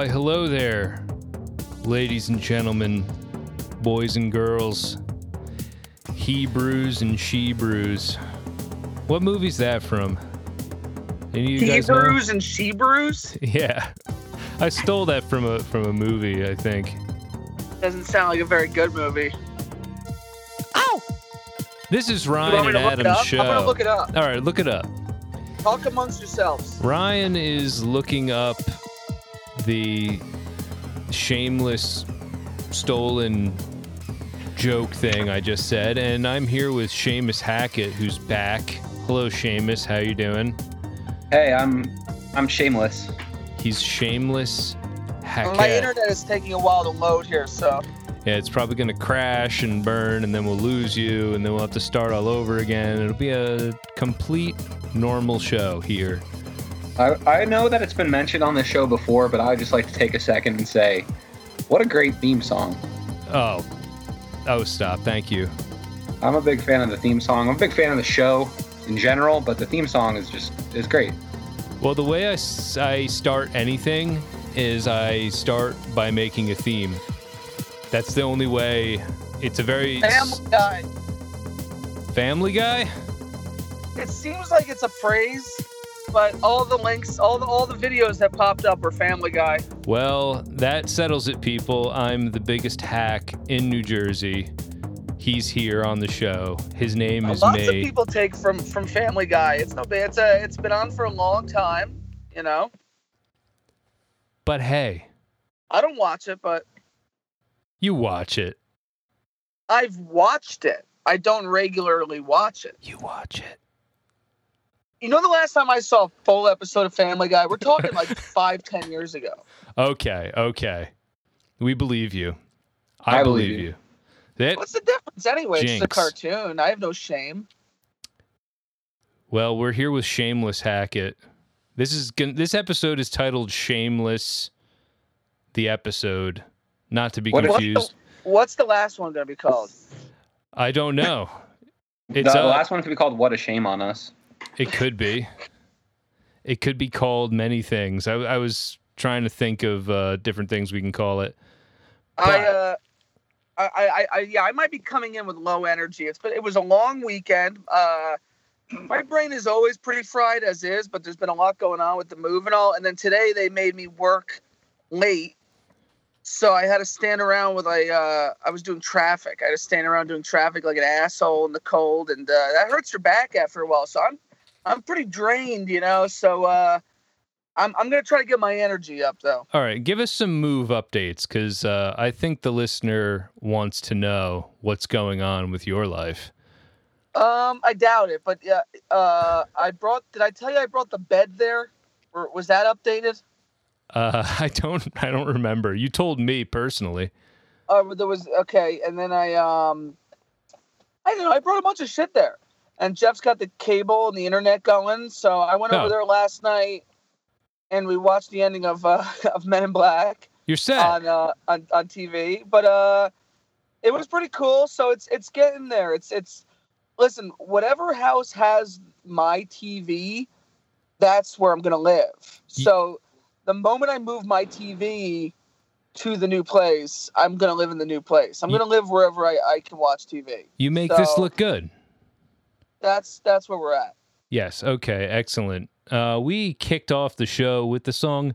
Why, hello there, ladies and gentlemen, boys and girls, Hebrews and Shebrews. What movie's that from? Any of you guys know? Hebrews and Shebrews Yeah, I stole that from a from a movie. I think. doesn't sound like a very good movie. Ow! This is Ryan and to look it Adam's show. I'm gonna look it up. All right, look it up. Talk amongst yourselves. Ryan is looking up the shameless stolen joke thing I just said, and I'm here with Shamus Hackett, who's back. Hello, Shamus. How you doing? Hey, I'm I'm shameless. He's shameless Hackett. My internet is taking a while to load here, so Yeah, it's probably gonna crash and burn, and then we'll lose you, and then we'll have to start all over again. It'll be a complete normal show here. I, I know that it's been mentioned on the show before, but I would just like to take a second and say, what a great theme song. Oh, oh, stop! Thank you. I'm a big fan of the theme song. I'm a big fan of the show in general, but the theme song is just is great. Well, the way I, I start anything is I start by making a theme. That's the only way. It's a very Family Guy. family guy. It seems like it's a phrase, but all the links, all the all the videos that popped up were Family Guy. Well, that settles it, people. I'm the biggest hack in New Jersey. He's here on the show. His name is Lots of people take from from Family Guy. It's no. It's a, it's been on for a long time. You know, But hey, I don't watch it, but you watch it. I've watched it. I don't regularly watch it. You watch it. You know, the last time I saw a full episode of Family Guy, we're talking like five, ten years ago. Okay, okay. We believe you. I, I believe, believe you. you. That What's the difference anyway? It's a cartoon. I have no shame. well, we're here with Shameless Hackett. This is gon- this episode is titled Shameless the episode, not to be What confused. What's the last one going to be called? I don't know. The, It's the uh, last one could be called "What a Shame on Us." It could be. It could be called many things. I, I was trying to think of uh, different things we can call it. I, uh, I, I, I, yeah, I might be coming in with low energy. It's but it was a long weekend. Uh, my brain is always pretty fried as is, but there's been a lot going on with the move and all. And then today they made me work late, so I had to stand around with a. Uh, I was doing traffic. I had to stand around doing traffic like an asshole in the cold, and uh, that hurts your back after a while. So I'm, I'm pretty drained, you know. So uh, I'm, I'm gonna try to get my energy up though. All right, give us some move updates because uh, I think the listener wants to know what's going on with your life. Um, I doubt it, but yeah, uh, I brought. Did I tell you I brought the bed there? Or was that updated? Uh, I don't. I don't remember. You told me personally. Uh, there was okay, and then I um, I don't know. I brought a bunch of shit there, and Jeff's got the cable and the internet going. So I went Oh. over there last night, and we watched the ending of uh, of Men in Black You're set. on uh on, on TV. But uh, it was pretty cool. So it's it's getting there. It's it's listen. Whatever house has my TV, that's where I'm gonna live. So the moment I move my TV to the new place, I'm gonna live in the new place. I'm gonna live wherever I, I can watch TV. You make this look good. That's that's where we're at. Yes. Okay. Excellent. Uh, we kicked off the show with the song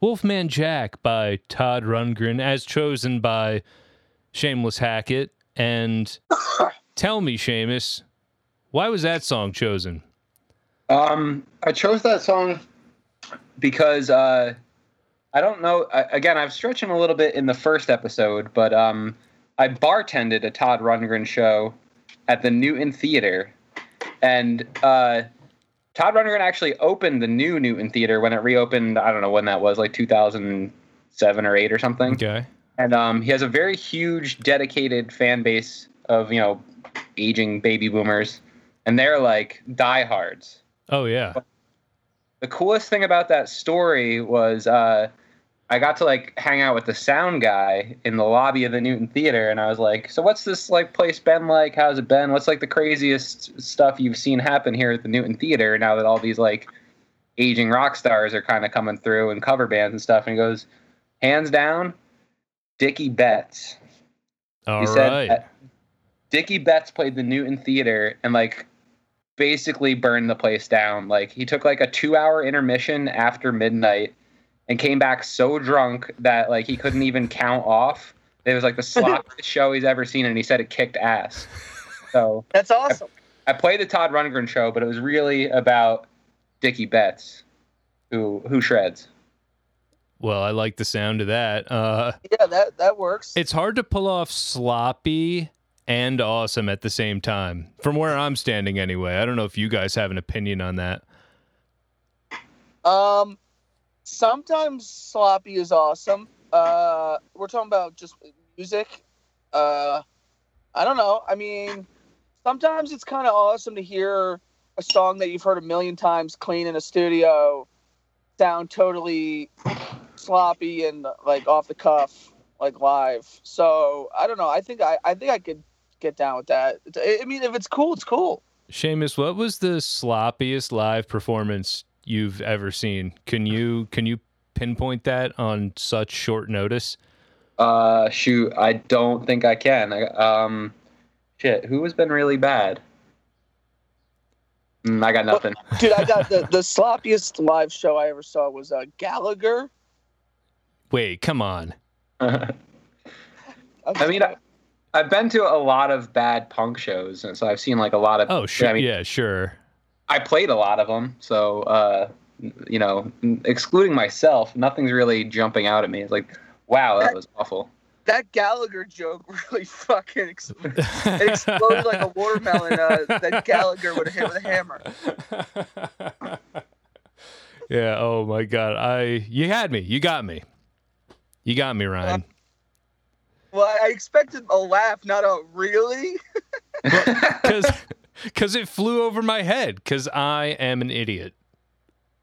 Wolfman Jack by Todd Rundgren, as chosen by Shameless Hackett. And tell me, Shamus, why was that song chosen? Um, I chose that song because uh, I don't know. I, again, I was stretching a little bit in the first episode, but um, I bartended a Todd Rundgren show at the Newton Theater, and uh, Todd Rundgren actually opened the new Newton Theater when it reopened. I don't know when that was, like 2007 or eight or something. Okay. And um, he has a very huge, dedicated fan base of you know aging baby boomers, and they're like diehards Oh, yeah. the coolest thing about that story was uh, I got to like hang out with the sound guy in the lobby of the Newton Theater, and I was like, "So what's this like place been like? How's it been? What's like the craziest stuff you've seen happen here at the Newton Theater now that all these like aging rock stars are kind of coming through and cover bands and stuff?" And he goes, "Hands down, Dickey Betts." All he right. said Dickey Betts played the Newton Theater and like basically burned the place down. Like he took like a two hour intermission after midnight and came back so drunk that like he couldn't even count off. It was like the sloppiest show he's ever seen, and he said it kicked ass. So That's awesome. I played the Todd Rundgren show, but it was really about Dickey Betts, who who shreds. Well, I like the sound of that. Uh, Yeah, that that works. it's hard to pull off sloppy and awesome at the same time, from where I'm standing anyway. I don't know if you guys have an opinion on that. Um, sometimes sloppy is awesome. Uh, we're talking about just music. Uh, I don't know. I mean, sometimes it's kind of awesome to hear a song that you've heard a million times clean in a studio sound totally sloppy and like off the cuff, like live. So I don't know. I think I, I think I could get down with that. I mean, if it's cool, it's cool. Shamus, what was the sloppiest live performance you've ever seen? Can you can you pinpoint that on such short notice? Uh, shoot, I don't think I can. I, um, shit, who has been really bad? Mm, I got nothing. Dude, I got the, the sloppiest live show I ever saw was uh, Gallagher. Wait, come on. I mean, I, I've been to a lot of bad punk shows, and so I've seen like a lot of. Oh, sure. I mean, yeah, sure. I played a lot of them, so uh, you know, excluding myself, nothing's really jumping out at me. It's like, wow, that was awful. that Gallagher joke really fucking ex- it exploded like a watermelon uh, that Gallagher would have hit with a hammer. yeah. Oh my God. I you had me. You got me. You got me, Ryan. Well, I I expected a laugh, not a really. Because because it flew over my head. Because I am an idiot.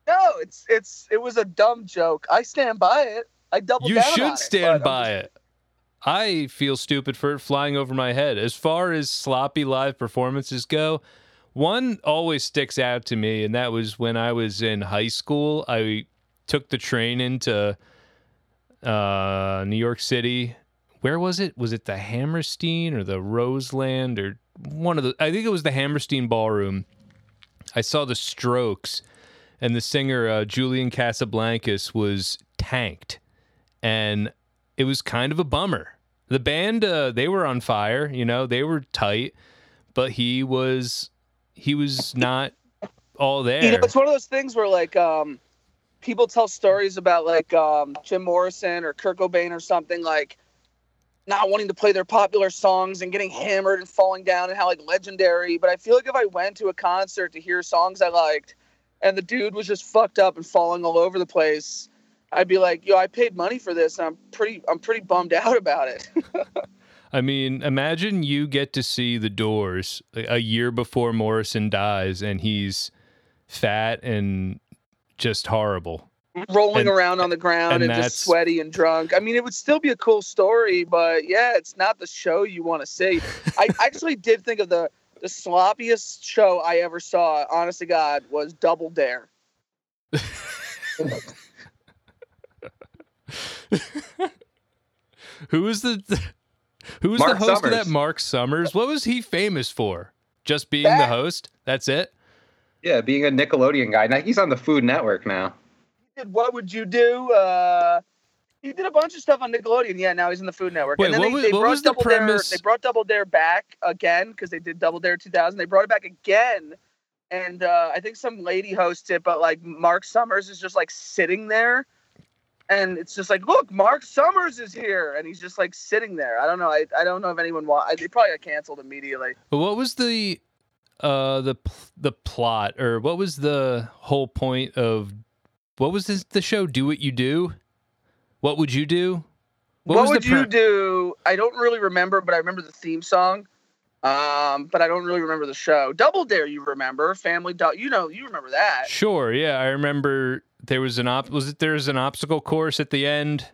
No, it's it's it was a dumb joke. I stand by it. I double You down should it, stand I'm by just- it. I feel stupid for it flying over my head. As far as sloppy live performances go, one always sticks out to me, and that was when I was in high school. I took the train into uh, New York City. Where was it? Was it the Hammerstein or the Roseland or one of the? I think it was the Hammerstein Ballroom. I saw the Strokes, and the singer uh, Julian Casablancas was tanked and it was kind of a bummer. The band, uh, they were on fire, you know, they were tight, but he was he was not all there. You know, it's one of those things where like um, people tell stories about like um, Jim Morrison or Kurt Cobain or something like not wanting to play their popular songs and getting hammered and falling down and how like legendary. But I feel like if I went to a concert to hear songs I liked and the dude was just fucked up and falling all over the place, I'd be like, yo, I paid money for this and I'm pretty I'm pretty bummed out about it. I mean, imagine you get to see the Doors a year before Morrison dies, and he's fat and just horrible. Rolling And- around on the ground and and, just sweaty and drunk. I mean, it would still be a cool story, but yeah, it's not the show you want to see. I actually did think of the the sloppiest show I ever saw. Honest to God, was Double Dare. Who was the who was Mark the host of that? Mark Summers. What was he famous for? Just being the host? That's it. Yeah, being a Nickelodeon guy. Now he's on the Food Network now. Did what would you do? Uh, he did a bunch of stuff on Nickelodeon. Yeah, now he's in the Food Network. Wait, and then what they, was- they what brought was the Double premise? Dare. They brought Double Dare back again because they did Double Dare 2000. They brought it back again, and uh, I think some lady hosts it, but like Mark Summers is just like sitting there, and it's just like, look, Mark Summers is here, and he's just like sitting there. I don't know. I, I don't know if anyone wa I They probably got canceled immediately. But what was the uh the the plot or what was the whole point of what was this, the show Do What You Do? What would you do? What, was would the you pre- do? I don't really remember, but I remember the theme song. Um, but I don't really remember the show. Double Dare, you remember? Family Dog, you know, you remember that? Sure, yeah, I remember there was an op was it there was an obstacle course at the end?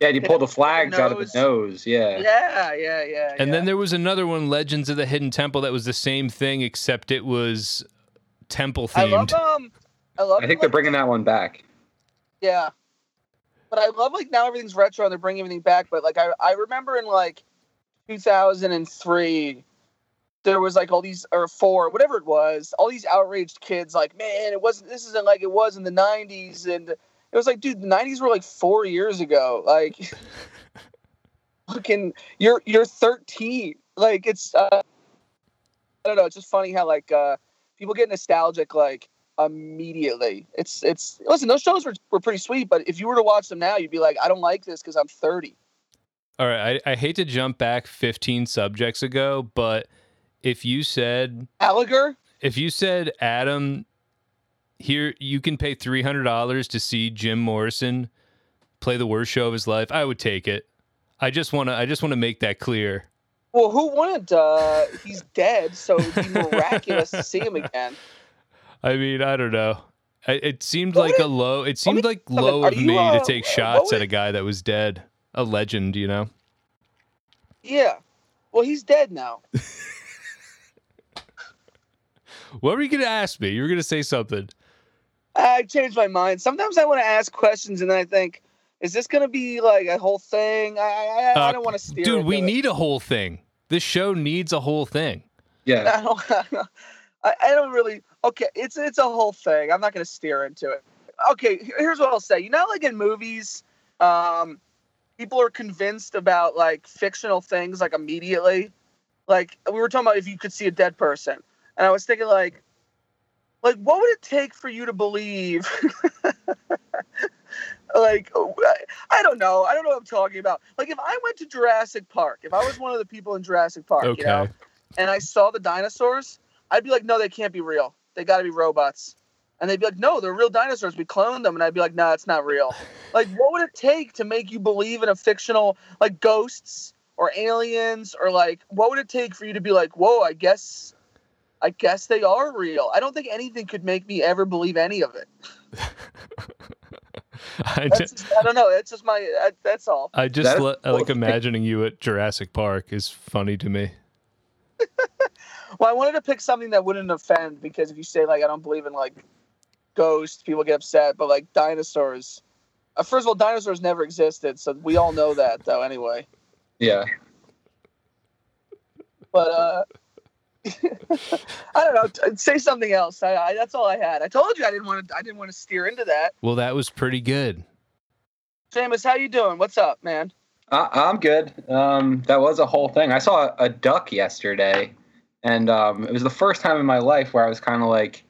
Yeah, and he Hit pulled him the flags out of the nose. Yeah. Yeah, yeah, yeah. And yeah. then there was another one, Legends of the Hidden Temple, that was the same thing except it was temple I love themed. um, I love. I think they're like, bringing that one back. Yeah, but I love like now everything's retro and they're bringing everything back. But like I, I remember in like 2003, there was like all these or four, whatever it was, all these outraged kids like, man, it wasn't. This isn't like it was in the 90s, and it was like, dude, the 90s were like four years ago. Like, fucking, you're you're 13. Like it's, uh, I don't know. It's just funny how like uh, people get nostalgic like immediately. It's it's listen, those shows were, were pretty sweet, but if you were to watch them now, you'd be like, I don't like this because I'm 30. All right, I, I hate to jump back 15 subjects ago, but if you said Gallagher, if you said Adam here you can pay $300 to see Jim Morrison play the worst show of his life, I would take it. I just want to I just want to make that clear. well, who wouldn't? Uh, he's dead, so it'd be miraculous to see him again. I mean, I don't know. I, it seemed Let like me- a low. It seemed like low of you, me uh, to take shots at a guy that was dead, a legend. You know. Yeah. Well, he's dead now. What were you gonna ask me? You were gonna say something. I changed my mind. Sometimes I want to ask questions, and then I think, is this going to be like a whole thing? I I, I, Uh, I don't want to steer. Dude, we it. need a whole thing. This show needs a whole thing. Yeah. I don't, I, I don't really. Okay, it's it's a whole thing. I'm not going to steer into it. Okay, here's what I'll say. You know, like in movies, um, people are convinced about like fictional things like immediately. Like we were talking about if you could see a dead person, and I was thinking like, like what would it take for you to believe? like I- don't know. I don't know what I'm talking about. Like if I went to Jurassic Park, if I was one of the people in Jurassic Park, Okay. you know, and I saw the dinosaurs, I'd be like, no, they can't be real. They got to be robots. And they'd be like, no, they're real dinosaurs. We cloned them. And I'd be like, no, it's not real. like, what would it take to make you believe in a fictional, like ghosts or aliens, or like, what would it take for you to be like, whoa, I guess, I guess they are real. I don't think anything could make me ever believe any of it. I, just, just, I don't know. It's just my, that, that's all. I just That's le- I like imagining you at Jurassic Park is funny to me. Well, I wanted to pick something that wouldn't offend because if you say like I don't believe in like ghosts, people get upset. But like dinosaurs, uh, first of all, dinosaurs never existed, so we all know that though. Anyway, Yeah. but uh, I don't know. T- Say something else. I, I, that's all I had. I told you I didn't want to. I didn't want to steer into that. Well, that was pretty good. Shamus, how you doing? What's up, man? I, I'm good. Um, that was a whole thing. I saw a, a duck yesterday, and um, it was the first time in my life where I was kind of like,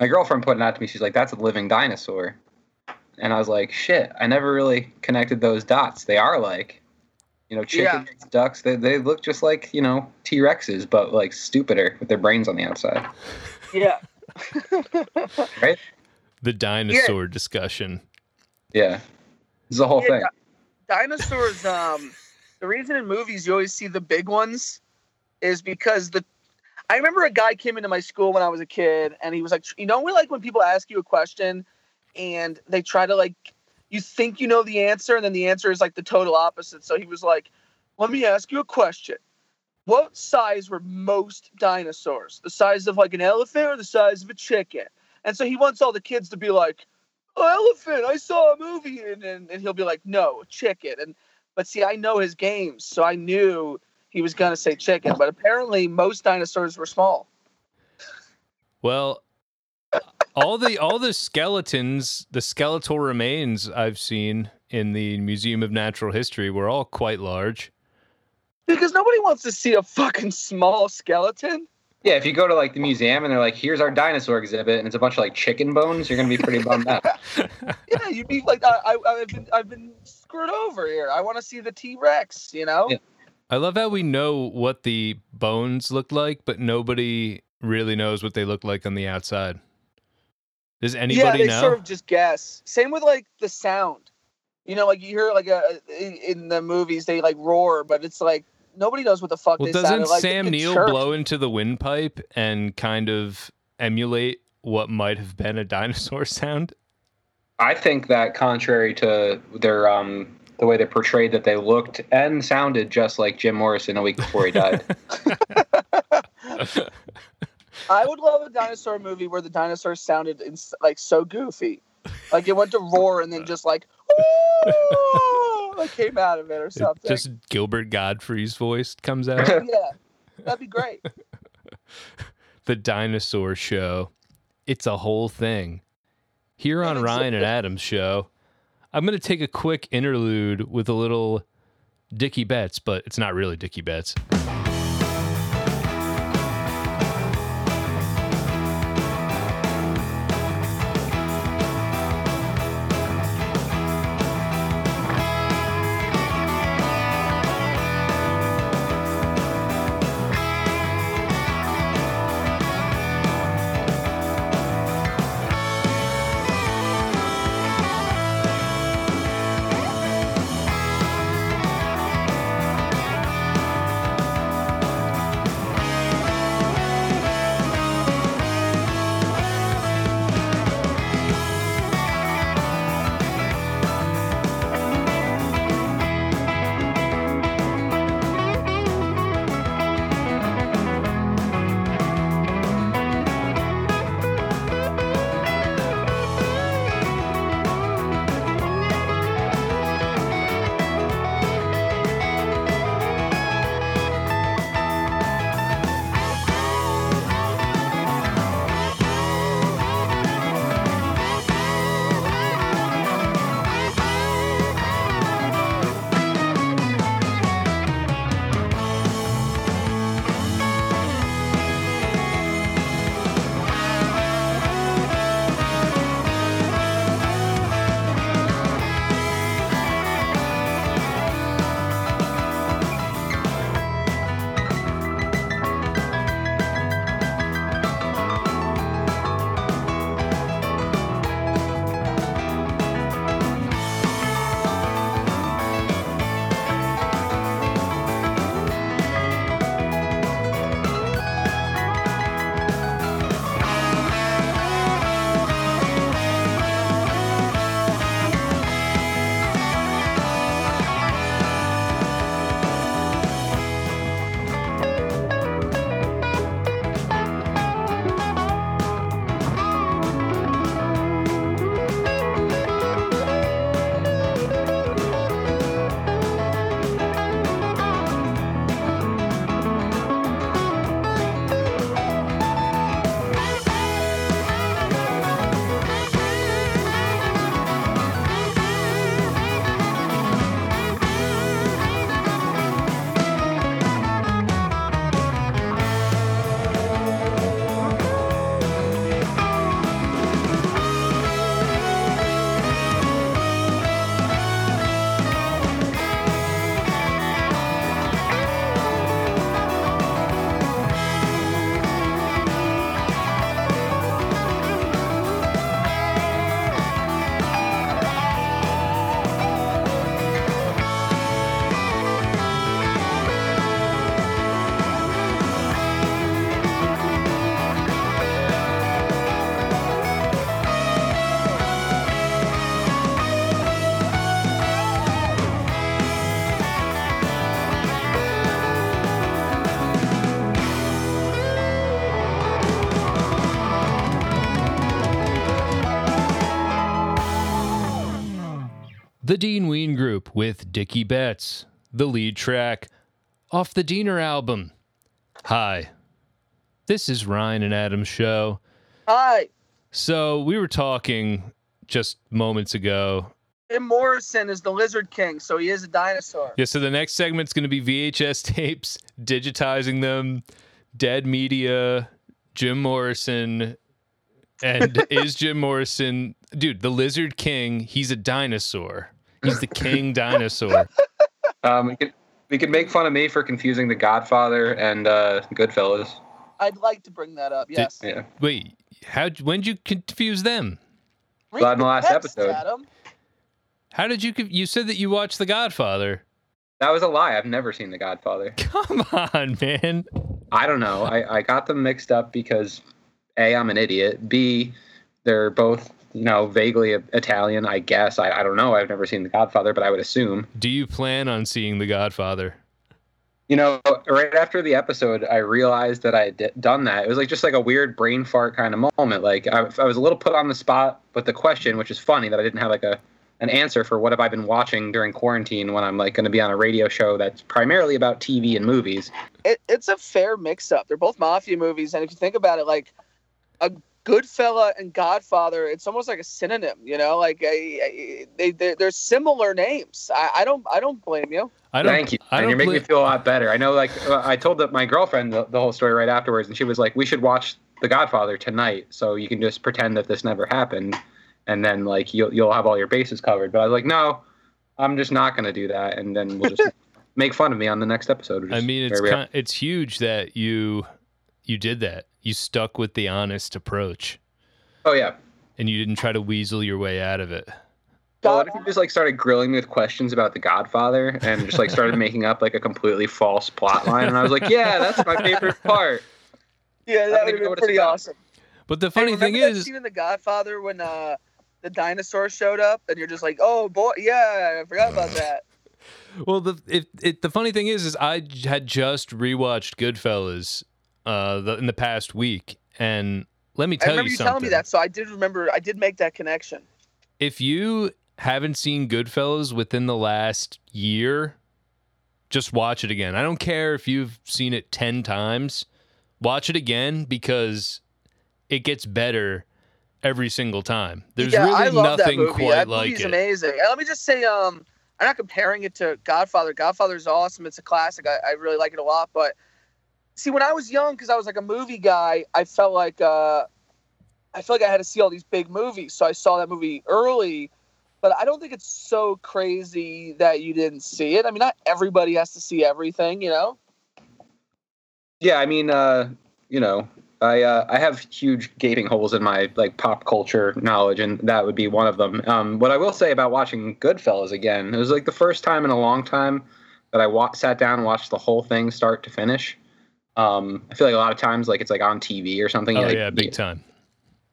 my girlfriend put it out to me. She's like, "That's a living dinosaur," and I was like, "Shit!" I never really connected those dots. They are like, you know, Yeah. chickens, ducks. They they look just like you know T Rexes, but like stupider with their brains on the outside. Yeah. Right. The dinosaur discussion. Yeah, this is a whole Yeah, thing. Dinosaurs um the reason in movies you always see the big ones is because the i remember a guy came into my school when i was a kid and he was like you know we like when people ask you a question and they try to like you think you know the answer and then the answer is like the total opposite. So he was like let me ask you a question. What size were most dinosaurs? The size of like an elephant or the size of a chicken? And so he wants all the kids to be like elephant, I saw a movie, and, and and he'll be like, no, chicken, and but see, I know his games, so I knew he was gonna say chicken, but apparently most dinosaurs were small. Well, all the all the skeletons, the skeletal remains I've seen in the Museum of Natural History were all quite large. Because nobody wants to see a fucking small skeleton. Yeah, if you go to like the museum and they're like, "Here's our dinosaur exhibit," and it's a bunch of like chicken bones, you're gonna be pretty bummed out. Yeah, you'd be like, I, I, I've been, I've been screwed over here. I want to see the T Rex. You know? Yeah. I love how we know what the bones look like, but nobody really knows what they look like on the outside. Does anybody? yeah, anybody they know? sort of just guess. Same with like the sound. You know, like you hear like a in, in the movies they like roar, but it's like nobody knows what the fuck well, they doesn't like. Sam could Neill chirp. blow into the windpipe and kind of emulate what might have been a dinosaur sound? I think that contrary to their um the way they portrayed that they looked and sounded just like Jim Morrison a week before he died. I would love a dinosaur movie where the dinosaurs sounded in, like so goofy, like it went to roar and then just like, came out of it or something. Just Gilbert Gottfried's voice comes out. yeah, that'd be great. the dinosaur show. It's a whole thing. Here on Ryan and Adam's show, I'm going to take a quick interlude with a little Dickey Betts, but it's not really Dickey Betts. The Dean Ween Group with Dickey Betts, the lead track off the Deaner album. Hi, this is Ryan and Adam's show. Hi, So we were talking just moments ago. Jim Morrison is the Lizard King, so he is a dinosaur. Yeah, so the next segment's going to be VHS tapes, digitizing them, dead media, Jim Morrison. And is Jim Morrison, dude, the Lizard King, he's a dinosaur. He's the king dinosaur. Um, we could we could make fun of me for confusing The Godfather and uh, Goodfellas. I'd like to bring that up. Yes. Yeah. Wait, how when'd you confuse them? Read Well, in the last text, episode. Adam. How did you you said that you watched The Godfather? That was a lie. I've never seen The Godfather. Come on, man. I don't know. I, I got them mixed up because A, I'm an idiot. B, they're both, you know, vaguely Italian, I guess. I, I don't know. I've never seen The Godfather, but I would assume. Do you plan on seeing The Godfather? You know, right after the episode, I realized that I had done that. It was like just like a weird brain fart kind of moment. Like I, I was a little put on the spot with the question, which is funny that I didn't have like a an answer for what have I been watching during quarantine when I'm like going to be on a radio show that's primarily about TV and movies. It, it's a fair mix-up. They're both mafia movies, and if you think about it, like a Goodfella and Godfather, it's almost like a synonym. You know, like a, a- they they're, they're similar names. I, I don't I don't blame you. I don't Thank you. I and you're making pla- me feel a lot better. I know, like, uh, I told the, my girlfriend the, the whole story right afterwards, and she was like, we should watch The Godfather tonight so you can just pretend that this never happened. And then, like, you'll, you'll have all your bases covered. But I was like, no, I'm just not going to do that. And then we'll just make fun of me on the next episode. which I mean, it's where we are. kind, it's huge that you you did that. You stuck with the honest approach, Oh, yeah. and you didn't try to weasel your way out of it. Well, what if you just, like, started grilling me with questions about The Godfather and just, like, started making up, like, a completely false plot line? And I was like, yeah, that's my favorite part. Yeah, that would even have been pretty awesome. But the Hey, funny thing remember that is, scene The Godfather when uh, the dinosaur showed up, and you're just like, oh boy, yeah, I forgot about that. well, the it, it the funny thing is, is I j- had just rewatched Goodfellas uh, the, in the past week, and let me tell I remember you you something. telling me that, so I did remember. I did make that connection. if you haven't seen Goodfellas within the last year, just watch it again. I don't care if you've seen it 10 times. Watch it again because it gets better every single time. There's yeah, I really love nothing that movie. quite that like movie's it. amazing. And let me just say, um, I'm not comparing it to Godfather. Godfather's awesome. It's a classic. I, I really like it a lot. But see, when I was young, because I was like a movie guy, I felt like uh, I felt like I had to see all these big movies. So I saw that movie early. But I don't think it's so crazy that you didn't see it. I mean, not everybody has to see everything, you know. Yeah, I mean, uh, you know, I uh, I have huge gaping holes in my like pop culture knowledge, and that would be one of them. Um, what I will say about watching Goodfellas again, it was like the first time in a long time that I wa- sat down and watched the whole thing start to finish. Um, I feel like a lot of times, like it's like on TV or something. Oh, like, yeah, big time.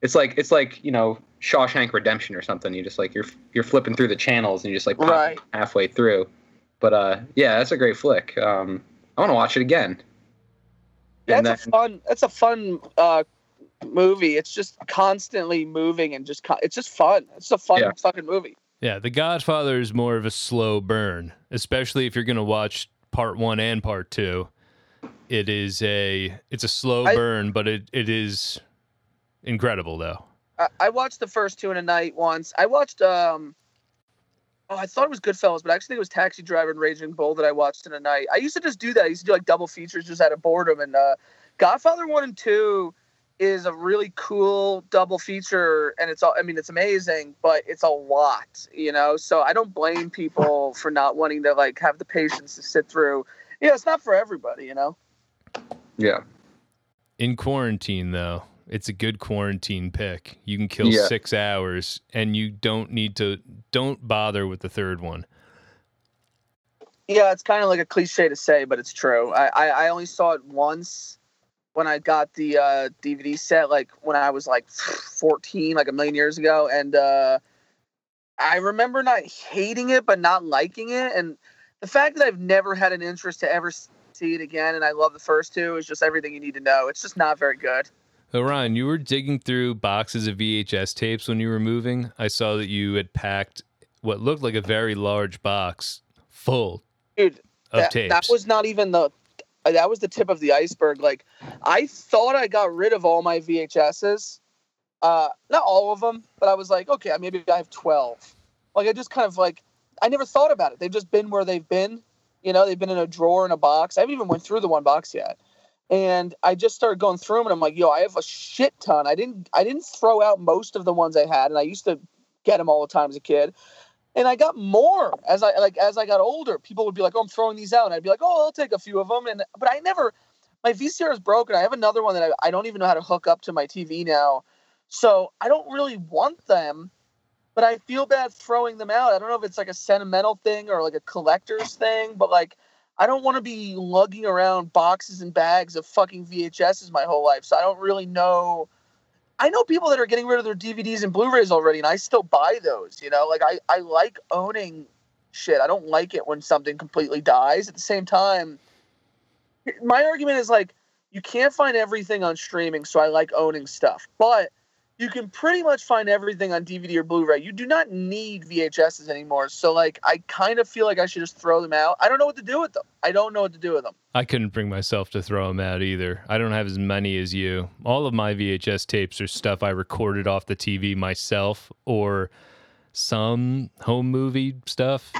It's like it's like you know Shawshank Redemption or something. You just like you're you're flipping through the channels and you just like pop Right. halfway through. But uh, yeah, that's a great flick. Um, I want to watch it again. Yeah, And it's a fun. It's a fun uh, movie. It's just constantly moving and just con- it's just fun. It's a fun Yeah. fucking movie. Yeah, The Godfather is more of a slow burn, especially if you're going to watch part 1 and part 2. It is a it's a slow I- burn, but it, it is incredible though. I, I watched the first two in a night once. I watched um. Oh, I thought it was Goodfellas, but I actually think it was Taxi Driver and Raging Bull that I watched in a night. I used to just do that. I used to do like double features just out of boredom. And uh, Godfather one and two is a really cool double feature, and it's all. I mean, it's amazing, but it's a lot, you know. So I don't blame people for not wanting to like have the patience to sit through. Yeah, it's not for everybody, you know. Yeah. In quarantine, though, it's a good quarantine pick. You can kill Yeah. six hours, and you don't need to. Don't bother with the third one. Yeah, it's kind of like a cliche to say, but it's true. I, I, I only saw it once when I got the uh, DVD set, like when I was like 14, like a million years ago. And uh, I remember not hating it, but not liking it. And the fact that I've never had an interest to ever see it again, and I love the first two, is just everything you need to know. It's just not very good. So, Ryan, you were digging through boxes of VHS tapes when you were moving. I saw that you had packed what looked like a very large box full dude. of that, tapes. that was not even the that was the tip of the iceberg. Like I thought I got rid of all my VHSs. Uh not all of them, but I was like, okay, maybe I have 12. Like I just kind of like I never thought about it. They've just been where they've been. You know, they've been in a drawer in a box. I haven't even went through the one box yet. And I just started going through them and I'm like, yo, I have a shit ton. I didn't I didn't throw out most of the ones I had and I used to get them all the time as a kid and I got more as I like as I got older. People would be like, "Oh, I'm throwing these out," and I'd be like, "Oh, I'll take a few of them." And but I never, my VCR is broken. I have another one that I, I don't even know how to hook up to my TV now, so I don't really want them. But I feel bad throwing them out. I don't know if it's like a sentimental thing or like a collector's thing, but like I don't want to be lugging around boxes and bags of fucking VHSs my whole life. So I don't really know. I know people that are getting rid of their DVDs and Blu-rays already, and I still buy those. You know, like I I like owning shit. I don't like it when something completely dies. At the same time, my argument is like you can't find everything on streaming, so I like owning stuff, but you can pretty much find everything on DVD or Blu-ray. You do not need VHSs anymore. So like I kind of feel like I should just throw them out. I don't know what to do with them. I don't know what to do with them. I couldn't bring myself to throw them out either. I don't have as many as you. All of my VHS tapes are stuff I recorded off the TV myself or some home movie stuff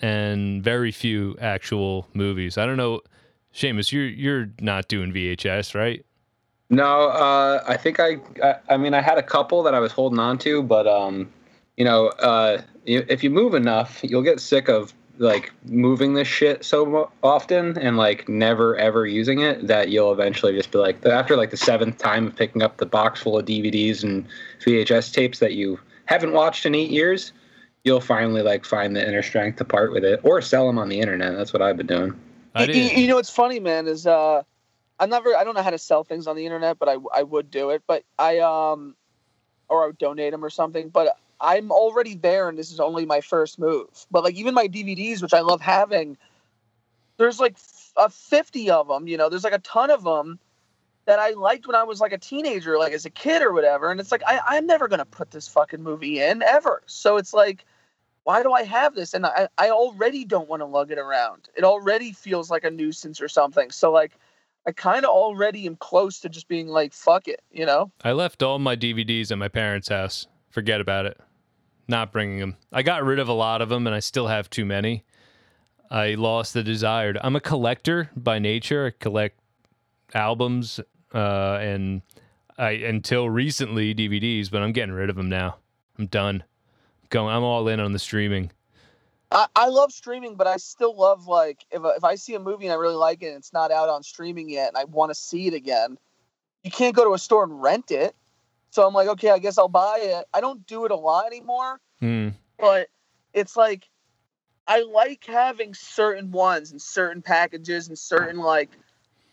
and very few actual movies. I don't know. Shamus, you're you're not doing VHS, right? No, uh, I think I, I. I mean, I had a couple that I was holding on to, but um, you know, uh, if you move enough, you'll get sick of like moving this shit so often and like never ever using it that you'll eventually just be like after like the seventh time of picking up the box full of DVDs and VHS tapes that you haven't watched in eight years, you'll finally like find the inner strength to part with it or sell them on the internet. That's what I've been doing. You, you know what's funny, man, is uh, I'm not. I don't know how to sell things on the internet, but I I would do it. But I um, or I would donate them or something. But I'm already there, and this is only my first move. But like even my DVDs, which I love having, there's like a 50 of them. You know, there's like a ton of them that I liked when I was like a teenager, like as a kid or whatever. And it's like I, I'm never gonna put this fucking movie in ever. So it's like why do I have this? And I, I already don't want to lug it around. It already feels like a nuisance or something. So like I kind of already am close to just being like, fuck it, you know? I left all my DVDs at my parents' house. Forget about it. Not bringing them. I got rid of a lot of them, and I still have too many. I lost the desire. I'm a collector by nature. I collect albums, uh, and I until recently DVDs, but I'm getting rid of them now. I'm done. Going. I'm all in on the streaming. I, I love streaming, but I still love like if, if I see a movie and I really like it and it's not out on streaming yet and I want to see it again, you can't go to a store and rent it. So I'm like, okay, I guess I'll buy it. I don't do it a lot anymore. Hmm. but it's like I like having certain ones and certain packages and certain like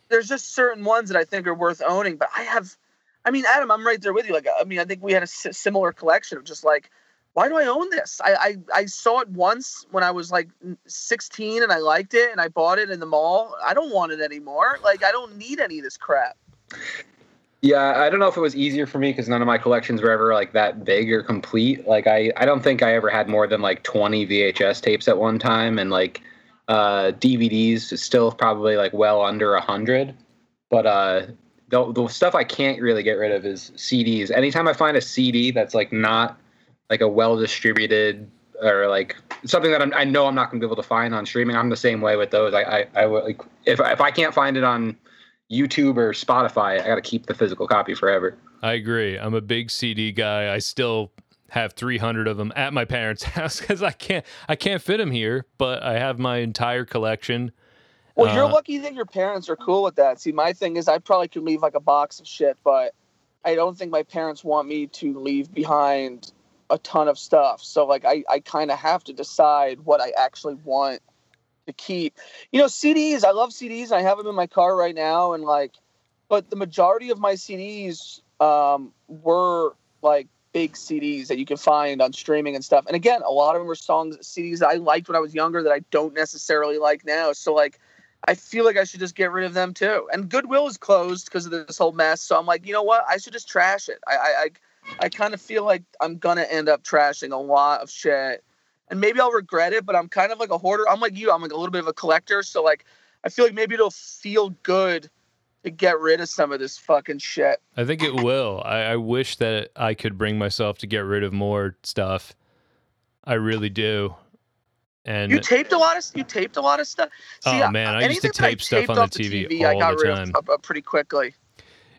there's just certain ones that I think are worth owning. But I have, I mean, Adam, I'm right there with you. Like, I mean, I think we had a similar collection of just like, why do I own this? I, I I saw it once when I was like 16 and I liked it and I bought it in the mall. I don't want it anymore. Like, I don't need any of this crap. Yeah, I don't know if it was easier for me because none of my collections were ever like that big or complete. Like I, I don't think I ever had more than like 20 VHS tapes at one time, and like uh, DVDs still probably like well under a hundred. But uh, the the stuff I can't really get rid of is CDs. Anytime I find a CD that's like not like a well distributed or like something that I'm, I know I'm not going to be able to find on streaming, I'm the same way with those. I, I, I would, like if if I can't find it on YouTube or Spotify, I got to keep the physical copy forever. I agree. I'm a big CD guy. I still have 300 of them at my parents' house because I can't I can't fit them here, but I have my entire collection. Well, you're Uh, lucky that your parents are cool with that. See, my thing is, I probably could leave like a box of shit, but I don't think my parents want me to leave behind a ton of stuff. So, like, I, I kind of have to decide what I actually want to keep. You know, CDs, I love CDs. I have them in my car right now. And, like, but the majority of my CDs um, were like big CDs that you can find on streaming and stuff. And again, a lot of them were songs, CDs that I liked when I was younger that I don't necessarily like now. So, like, I feel like I should just get rid of them too. And Goodwill is closed because of this whole mess. So I'm like, you know what? I should just trash it. I I I, kind of feel like I'm gonna end up trashing a lot of shit and maybe I'll regret it. But I'm kind of like a hoarder. I'm like you. I'm like a little bit of a collector. So like, I feel like maybe it'll feel good to get rid of some of this fucking shit. I think it will. I, I wish that I could bring myself to get rid of more stuff. I really do. And You taped a lot of you taped a lot of stuff. Oh, uh, man, I used to anything that I tape stuff on the off TV I got the rid time. of uh, pretty quickly.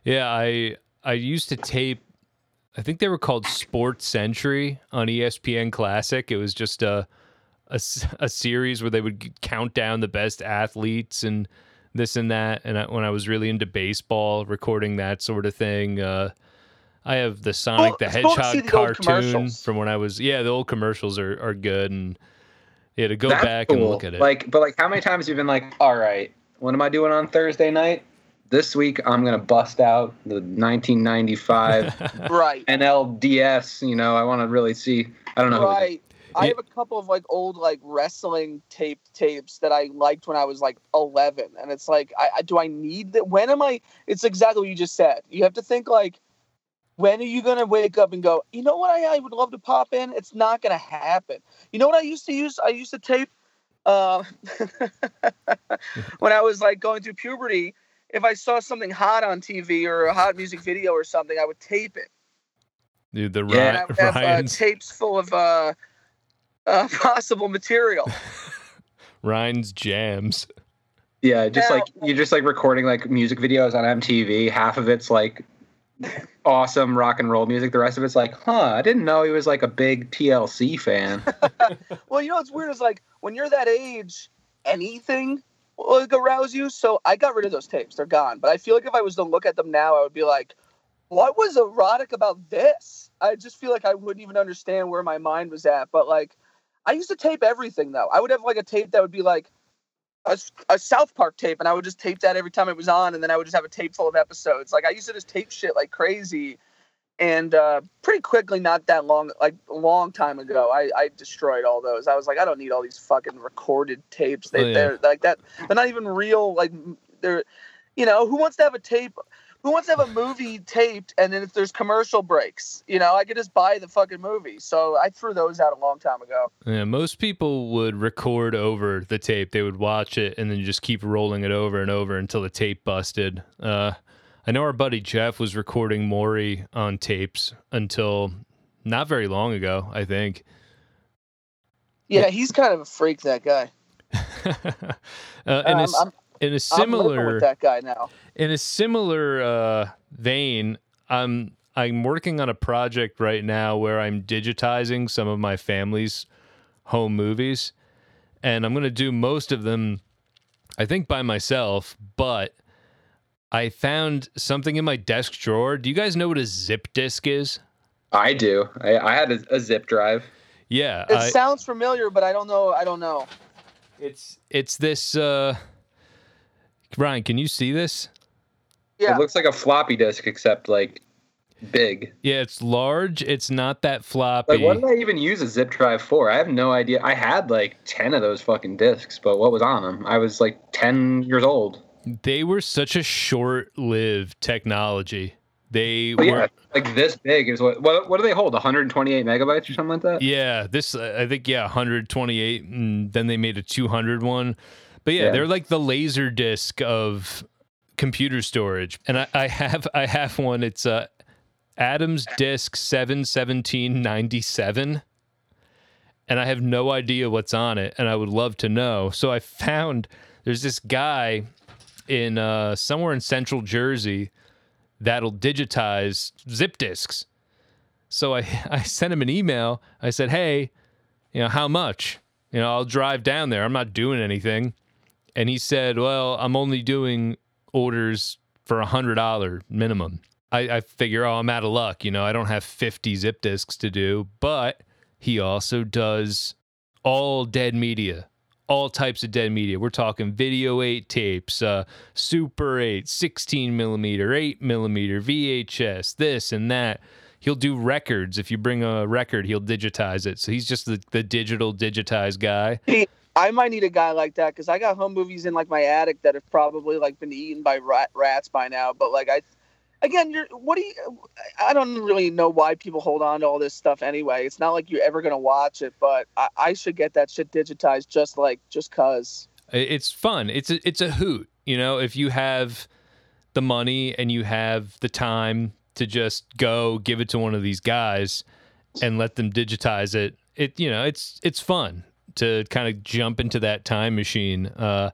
Yeah, I I used to tape. I think they were called Sports Century on ESPN Classic. It was just a a series where they would count down the best athletes and this and that. And I, when I was really into baseball, recording that sort of thing. Uh, I have the Sonic Well, the it's cool to see Hedgehog cartoon from when I was. Yeah, the old commercials are are good and. Yeah, to go That's back and look at it. Like, but like, how many times you've been like, all right, what am I doing on Thursday night? This week, I'm gonna bust out the 1995 Right. NLDS. You know, I want to really see. I don't know. who. Right. I have a couple of like old like wrestling tape tapes that I liked when I was like 11, and it's like, I, I do I need that? When am I? It's exactly what you just said. You have to think like, when are you gonna wake up and go? You know what? I, I would love to pop in. It's not gonna happen. You know what I used to use? I used to tape. Uh, when I was like going through puberty, if I saw something hot on TV or a hot music video or something, I would tape it. Dude, the Yeah, And I Ry- would have uh, tapes full of uh, uh, possible material. Ryan's jams. Yeah, just Now- like you're just like recording like music videos on MTV. Half of it's like awesome rock and roll music. The rest of it's like, huh, I didn't know he was like a big TLC fan. Well, you know what's weird is like when you're that age, anything will like, arouse you. So I got rid of those tapes; they're gone. But I feel like if I was to look at them now, I would be like, "What was erotic about this?" I just feel like I wouldn't even understand where my mind was at. But like, I used to tape everything though. I would have like a tape that would be like a, a South Park tape, and I would just tape that every time it was on, and then I would just have a tape full of episodes. Like I used to just tape shit like crazy. And uh, pretty quickly, not that long, like a long time ago, I, I destroyed all those. I was like, I don't need all these fucking recorded tapes. They, Oh, yeah. They're like that. They're not even real. Like they're, you know, who wants to have a tape? Who wants to have a movie taped and then if there's commercial breaks, you know, I could just buy the fucking movie. So I threw those out a long time ago. Yeah, most people would record over the tape. They would watch it and then just keep rolling it over and over until the tape busted. Uh, I know our buddy Jeff was recording Maury on tapes until not very long ago, I think. Yeah, he's kind of a freak, that guy. uh, in, a, I'm, in a similar with that guy now. in a similar uh, vein, I'm I'm working on a project right now where I'm digitizing some of my family's home movies, and I'm going to do most of them, I think, by myself. But I found something in my desk drawer. Do you guys know what a zip disk is? I do. I, I had a, a zip drive. Yeah, It I- sounds familiar, but I don't know. I don't know. it's it's this. Uh, Ryan, can you see this? Yeah. It looks like a floppy disk, except like big. Yeah, it's large. It's not that floppy. Like, what did I even use a zip drive for? I have no idea. I had like 10 of those fucking discs, but what was on them? I was like 10 years old. They were such a short-lived technology. They But were yeah, like this big is what, what, what do they hold? 128 megabytes or something like that? yeah, this uh, I think yeah, 128 and then they made a 200 one. But yeah, Yeah. they're like the laser disc of computer storage. And I, I have I have one. It's uh Adams disk 71797 and I have no idea what's on it and I would love to know. So I found there's this guy in uh somewhere in central Jersey that'll digitize zip disks. So I, I sent him an email. I said, hey, you know, how much? You know, I'll drive down there. I'm not doing anything. And he said, well, I'm only doing orders for a hundred dollar minimum. I, I figure, oh, I'm out of luck. You know, I don't have 50 zip disks to do, but he also does all dead media, all types of dead media. We're talking video 8 tapes, uh, Super 8, 16 millimeter, 8 millimeter, VHS, this and that. He'll do records. If you bring a record, he'll digitize it. So he's just the, the digital digitized guy. I might need a guy like that because I got home movies in like my attic that have probably like been eaten by rat, rats by now. But like I, again, you're what do you? I don't really know why people hold on to all this stuff anyway. It's not like you're ever gonna watch it, but I, I should get that shit digitized just like just cause. It's fun. It's a, it's a hoot. You know, if you have the money and you have the time to just go give it to one of these guys and let them digitize it, it you know, it's it's fun to kind of jump into that time machine. Uh,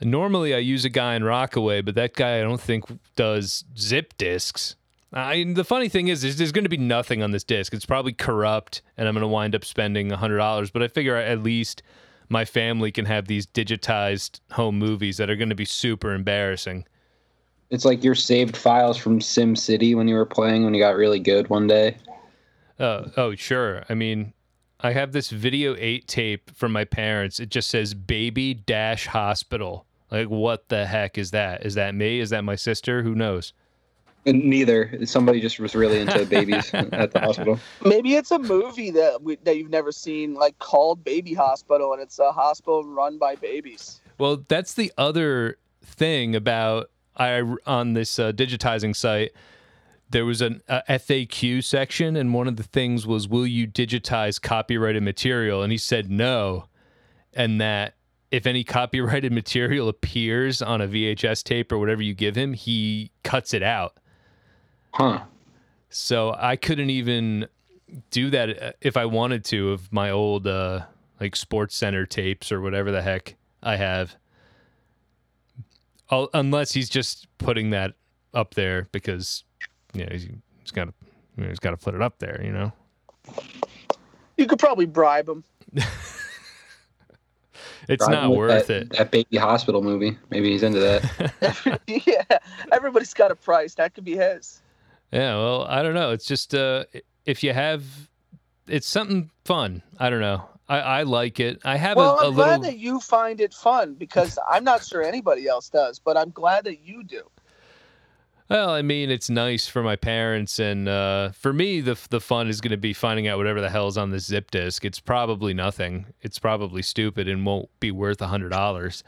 normally, I use a guy in Rockaway, but that guy I don't think does zip discs. I, the funny thing is, is there's going to be nothing on this disc. It's probably corrupt, and I'm going to wind up spending hundred dollars. But I figure at least my family can have these digitized home movies that are going to be super embarrassing. It's like your saved files from Sim City when you were playing when you got really good one day. Uh, oh, sure. I mean, I have this video eight tape from my parents. It just says baby dash hospital. Like, what the heck is that? Is that me? Is that my sister? Who knows? And neither. Somebody just was really into babies at the hospital. Maybe it's a movie that we, that you've never seen, like called Baby Hospital, and it's a hospital run by babies. Well, that's the other thing about I on this uh, digitizing site. There was an uh, FAQ section, and one of the things was, "Will you digitize copyrighted material?" And he said no, and that if any copyrighted material appears on a VHS tape or whatever you give him, he cuts it out. Huh. So I couldn't even do that uh, if I wanted to of my old uh, like Sports Center tapes or whatever the heck I have. Oh, unless he's just putting that up there because you know he's, he's got to you know, he's got to put it up there, you know. You could probably bribe him. It's Driving not with worth that, it. That baby hospital movie. Maybe he's into that. yeah, everybody's got a price. That could be his. Yeah, well, I don't know. It's just uh, if you have, it's something fun. I don't know. I, I like it. I have a Well, a, a I'm glad little. that you find it fun because I'm not sure anybody else does, but I'm glad that you do. Well, I mean, it's nice for my parents, and uh, for me, the the fun is going to be finding out whatever the hell's on this zip disk. It's probably nothing. It's probably stupid and won't be worth a hundred dollars.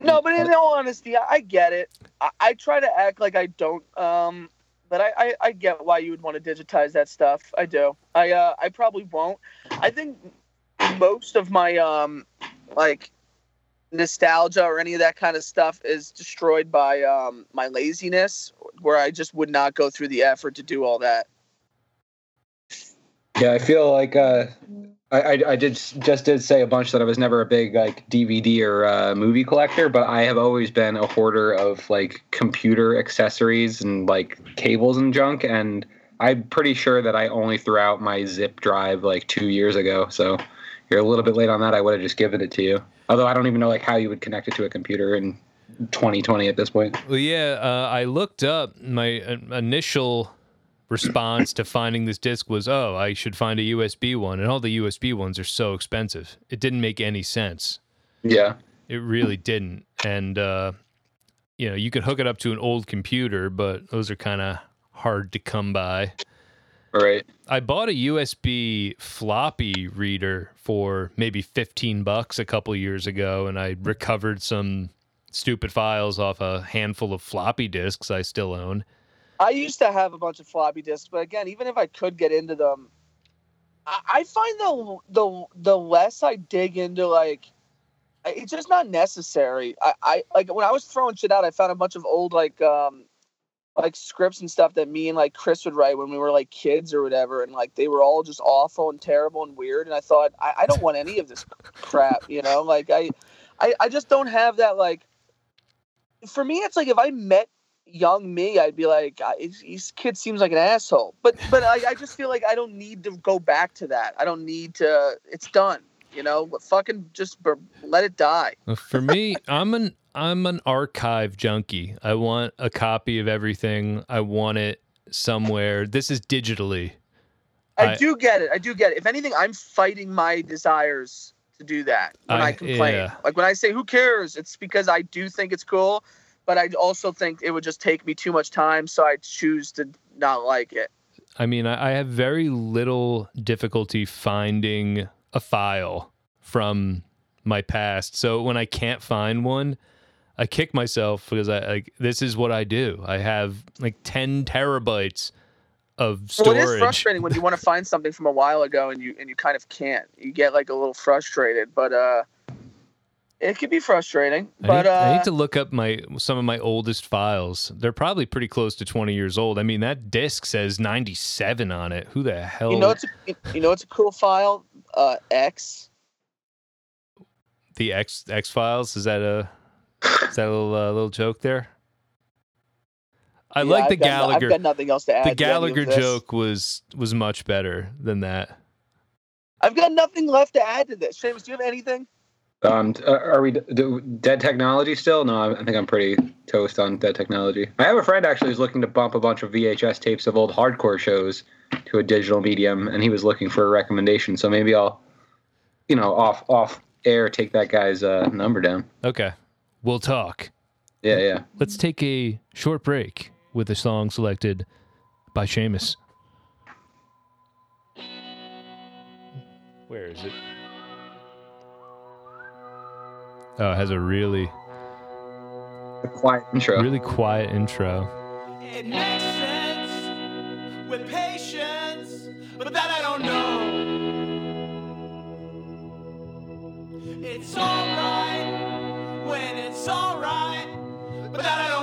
No, but in all honesty, I, get it. I, I try to act like I don't, um, but I, I, I get why you would want to digitize that stuff. I do. I uh, I probably won't. I think most of my um, like nostalgia or any of that kind of stuff is destroyed by um, my laziness, where I just would not go through the effort to do all that. Yeah, I feel like uh, I, I I did just did say a bunch that I was never a big like DVD or uh, movie collector, but I have always been a hoarder of like computer accessories and like cables and junk. And I'm pretty sure that I only threw out my zip drive like two years ago. So you're a little bit late on that. I would have just given it to you. Although I don't even know like how you would connect it to a computer in 2020 at this point. Well, yeah, uh, I looked up my uh, initial response to finding this disc was, "Oh, I should find a USB one," and all the USB ones are so expensive. It didn't make any sense. Yeah. It really didn't. And uh, you know, you could hook it up to an old computer, but those are kind of hard to come by. All right. I bought a USB floppy reader for maybe 15 bucks a couple years ago and I recovered some stupid files off a handful of floppy disks I still own. I used to have a bunch of floppy disks, but again, even if I could get into them, I, I find the the the less I dig into like, it's just not necessary. I, I like when I was throwing shit out, I found a bunch of old like um like scripts and stuff that me and like Chris would write when we were like kids or whatever, and like they were all just awful and terrible and weird. And I thought I, I don't want any of this crap, you know. Like I, I I just don't have that like. For me, it's like if I met young me, I'd be like, this kid seems like an asshole. But but I, I just feel like I don't need to go back to that. I don't need to. It's done. You know, fucking just let it die. For me, I'm an I'm an archive junkie. I want a copy of everything. I want it somewhere. This is digitally. I, I- do get it. I do get it. If anything, I'm fighting my desires to do that when I, I- complain. yeah. Like when I say who cares, it's because I do think it's cool, but I also think it would just take me too much time, so I choose to not like it. I mean, I, I have very little difficulty finding a file from my past. So when I can't find one, I kick myself because I like this is what I do. I have like 10 terabytes of Well, storage. it is frustrating when you want to find something from a while ago and you and you kind of can't. You get like a little frustrated, but uh, it could be frustrating. I But need, I uh, need to look up my some of my oldest files. They're probably pretty close to 20 years old. I mean, that disc says 97 on it. Who the hell? you know it's a, you know it's a cool file. Uh, X. the X X Files is that a is that a little uh, little joke there? I Yeah, like the I've got no- Gallagher. I've got nothing else to add. the to any of Gallagher this. joke was was much better than that. I've got nothing left to add to this. Shamus, do you have anything? Um, uh, are we d- d- dead technology still? No, I I think I'm pretty toast on dead technology. I have a friend actually who's looking to bump a bunch of VHS tapes of old hardcore shows to a digital medium, and he was looking for a recommendation. So maybe I'll, you know, off off air, take that guy's uh, number down. Okay, we'll talk. Yeah, yeah. Let's take a short break with a song selected by Shamus. Where is it? Oh, it has a really, A quiet intro. really quiet intro. It makes sense with patience, but that I don't know. It's alright when it's alright, but that I don't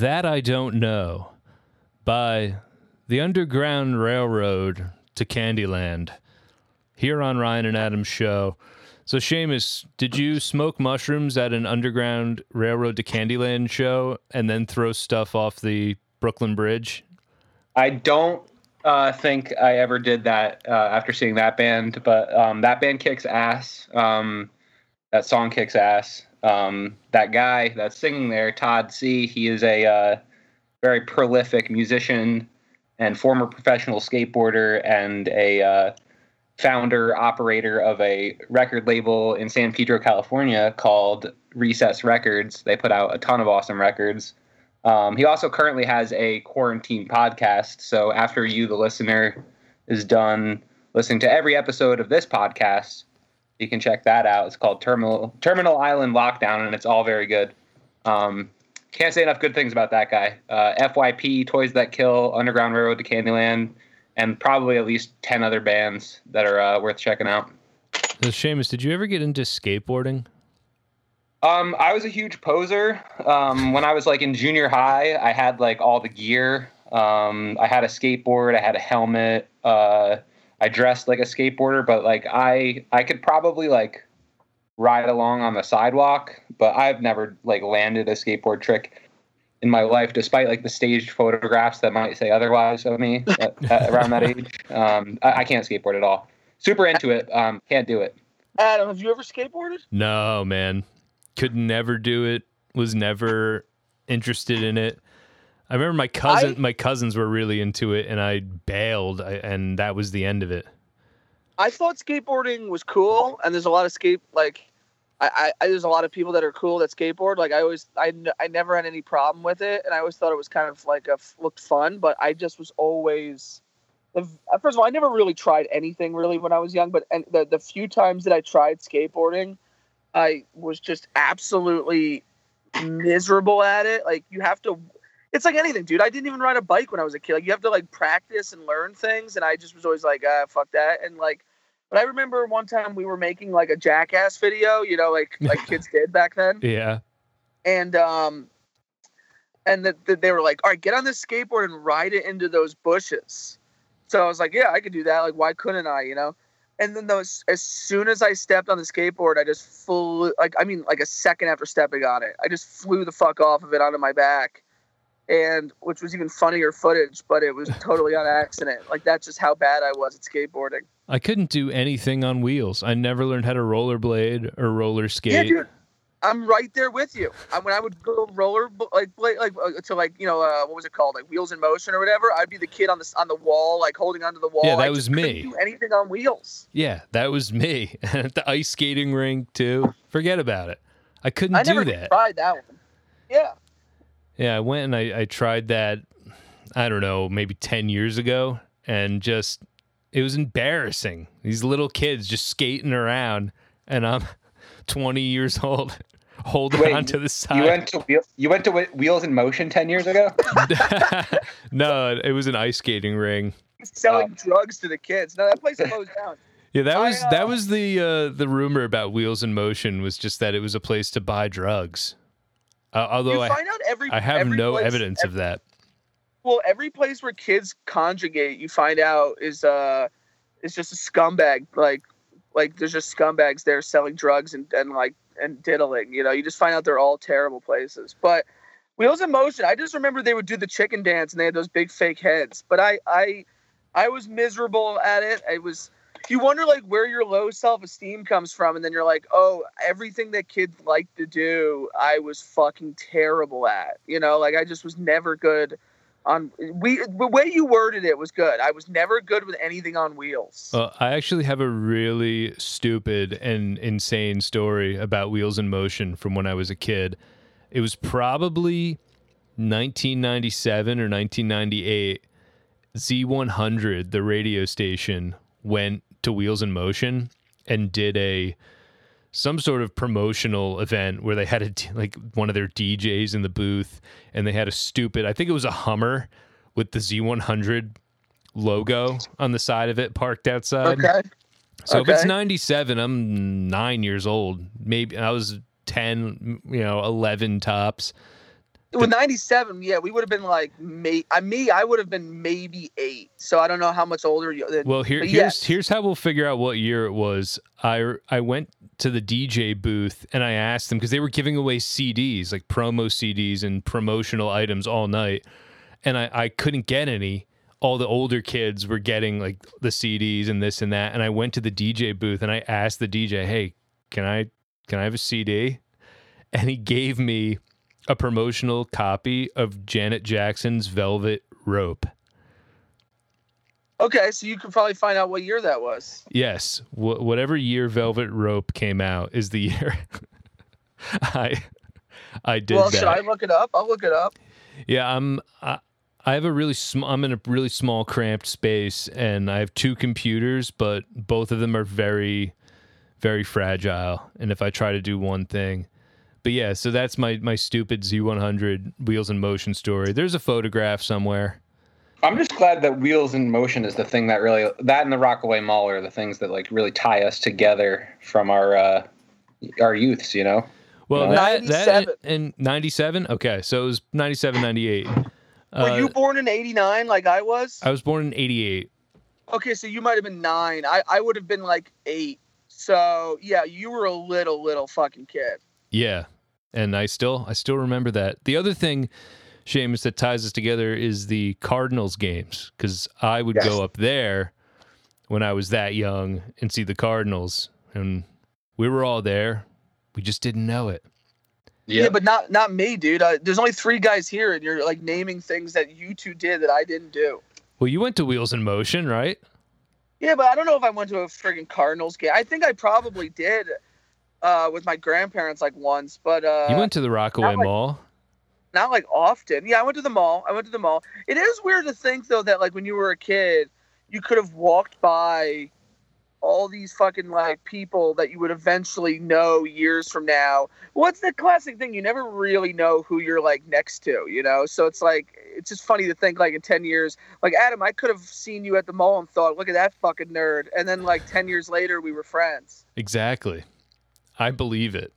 That I Don't Know by the Underground Railroad to Candyland here on Ryan and Adam's show. So, Shamus, did you smoke mushrooms at an Underground Railroad to Candyland show and then throw stuff off the Brooklyn Bridge? I don't uh, think I ever did that uh, after seeing that band, but um, that band kicks ass. Um, that song kicks ass. Um, that guy that's singing there, Todd C. He is a uh, very prolific musician and former professional skateboarder and a uh, founder operator of a record label in San Pedro, California called Recess Records. They put out a ton of awesome records. Um, he also currently has a quarantine podcast. So after you, the listener, is done listening to every episode of this podcast, you can check that out. It's called Terminal Terminal Island Lockdown, and it's all very good. Um, can't say enough good things about that guy. Uh, FYP, Toys That Kill, Underground Railroad to Candyland, and probably at least ten other bands that are uh, worth checking out. So, Shamus, did you ever get into skateboarding? Um, I was a huge poser. Um, when I was like in junior high, I had like all the gear. Um, I had a skateboard, I had a helmet. Uh, I dressed like a skateboarder, but like I, I could probably like ride along on the sidewalk, but I've never like landed a skateboard trick. in my life, despite like the staged photographs that might say otherwise of me at, at, around that age. Um, I, I can't skateboard at all. Super into it. Um, can't do it. Adam, have you ever skateboarded? No, man. Could never do it. Was never interested in it. I remember my cousin, I- my cousins were really into it, and I bailed, and that was the end of it. I thought skateboarding was cool, and there's a lot of skate like, I, I, there's a lot of people that are cool that skateboard. Like I always, I, I never had any problem with it, and I always thought it was kind of like a looked fun. But I just was always, first of all, I never really tried anything really when I was young. But and the the few times that I tried skateboarding, I was just absolutely miserable at it. Like you have to. It's like anything, dude. I didn't even ride a bike when I was a kid. Like you have to like practice and learn things, and I just was always like, ah, fuck that. And like, but I remember one time we were making like a jackass video, you know, like like kids did back then, Yeah. and um, and that that they were like, all right, get on this skateboard and ride it into those bushes. So I was like, yeah, I could do that. Like, why couldn't I? You know. And then those, as soon as I stepped on the skateboard, I just flew like I mean, like a second after stepping on it, I just flew the fuck off of it onto my back and which was even funnier footage, but it was totally on accident. Like that's just how bad I was at skateboarding. I couldn't do anything on wheels. I never learned how to rollerblade or roller skate. Yeah, dude. I'm right there with you. I, when I would go roller like like like uh, to like you know uh, what was it called like wheels in motion or whatever, I'd be the kid on the on the wall like holding onto the wall. Yeah, that I was me. Do anything on wheels? Yeah, that was me. At the ice skating rink too. Forget about it. I couldn't do that. I do never that. tried that one. Yeah, Yeah, I went and I, I tried that, I don't know, maybe 10 years ago, and just, it was embarrassing. These little kids just skating around, and I'm 20 years old holding Wait, on to the side. You went to you went to Wheels in Motion ten years ago. no, it was an ice skating ring. selling drugs to the kids. No, that place closed down. Yeah, that was uh, that was the uh, the rumor about Wheels in Motion was just that it was a place to buy drugs. Uh, although you I, find out every. I have every no place- evidence of that. Well, every place where kids conjugate, you find out is uh is just a scumbag. Like like there's just scumbags there selling drugs and, and like and diddling. You know, you just find out they're all terrible places. But Wheels in Motion, I just remember they would do the chicken dance and they had those big fake heads. But I I I was miserable at it. I was you wonder like where your low self-esteem comes from and then you're like oh everything that kids like to do i was fucking terrible at you know like i just was never good on we the way you worded it was good i was never good with anything on wheels Well, I actually have a really stupid and insane story about Wheels in Motion from when I was a kid. It was probably 1997 or 1998. Z100, the radio station, went to Wheels in Motion and did a some sort of promotional event where they had a like one of their DJs in the booth and they had a stupid I think it was a Hummer with the Z100 logo on the side of it parked outside. okay So if it's 97, I'm 9 years old. Maybe I was 10, you know, 11 tops. With 97 yeah we would have been like may, I me i would have been maybe eight so i don't know how much older you Well, here, here's yes. here's how we'll figure out what year it was. I I went to the DJ booth and I asked them because they were giving away CDs, like promo CDs and promotional items all night, and I I couldn't get any. All the older kids were getting like the CDs and this and that, and I went to the DJ booth and I asked the DJ, "Hey, can I can I have a CD?" And he gave me a promotional copy of Janet Jackson's Velvet Rope. okay so you can probably find out what year that was Yes, wh- whatever year Velvet Rope came out is the year I I did that. well that. should i look it up i'll look it up Yeah, I'm. I, I have a really small. I'm in a really small, cramped space, and I have two computers, but both of them are very, very fragile. And if I try to do one thing, but yeah, so that's my my stupid Z100 wheels in motion story. There's a photograph somewhere. I'm just glad that Wheels in Motion is the thing that really that and the Rockaway Mall are the things that like really tie us together from our uh, our youths. You know. Well, No. that that 97. in '97. Okay, so it was '97, '98. were Uh, you born in 89 like i was I was born in '88. Okay, so you might have been nine. I, I would have been like eight. So yeah, you were a little little fucking kid. Yeah, and I still I still remember that. The other thing Shamus, that ties us together is the Cardinals games because I would Yes. go up there when I was that young and see the Cardinals, and we were all there. We just didn't know it. Yeah, but not not me, dude. Uh, there's only three guys here, and you're like naming things that you two did that I didn't do. Well, you went to Wheels in Motion, right? Yeah, but I don't know if I went to a friggin' Cardinals game. I think I probably did uh, with my grandparents like once, but uh, you went to the Rockaway like- Mall. not like often. Yeah, I went to the mall. I went to the mall. It is weird to think though that like when you were a kid, you could have walked by all these fucking like people that you would eventually know years from now. What's the classic thing? You never really know who you're like next to, you know? So it's like it's just funny to think like in 10 years, like Adam, I could have seen you at the mall and thought, "Look at that fucking nerd." And then like 10 years later we were friends. Exactly. I believe it.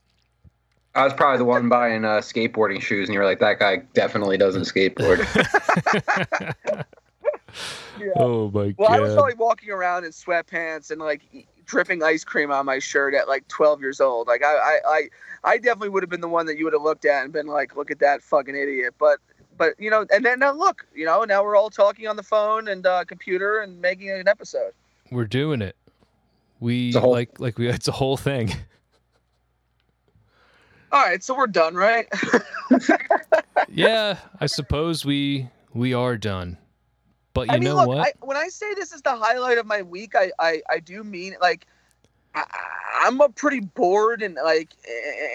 I was probably the one buying uh, skateboarding shoes, and you were like, "That guy definitely doesn't skateboard." Yeah. Oh my god. Well, I was probably walking around in sweatpants and like dripping ice cream on my shirt at like 12 years old. Like I, I, I, I definitely would have been the one that you would have looked at and been like, "Look at that fucking idiot." But, but you know, and then now look, you know, now we're all talking on the phone and uh, computer and making an episode. We're doing it. We whole- like like we it's a whole thing. All right, so we're done, right? yeah, I suppose we we are done. But you I mean, know look, what? I, when I say this is the highlight of my week, I, I, I do mean. Like, I, I'm a pretty bored and like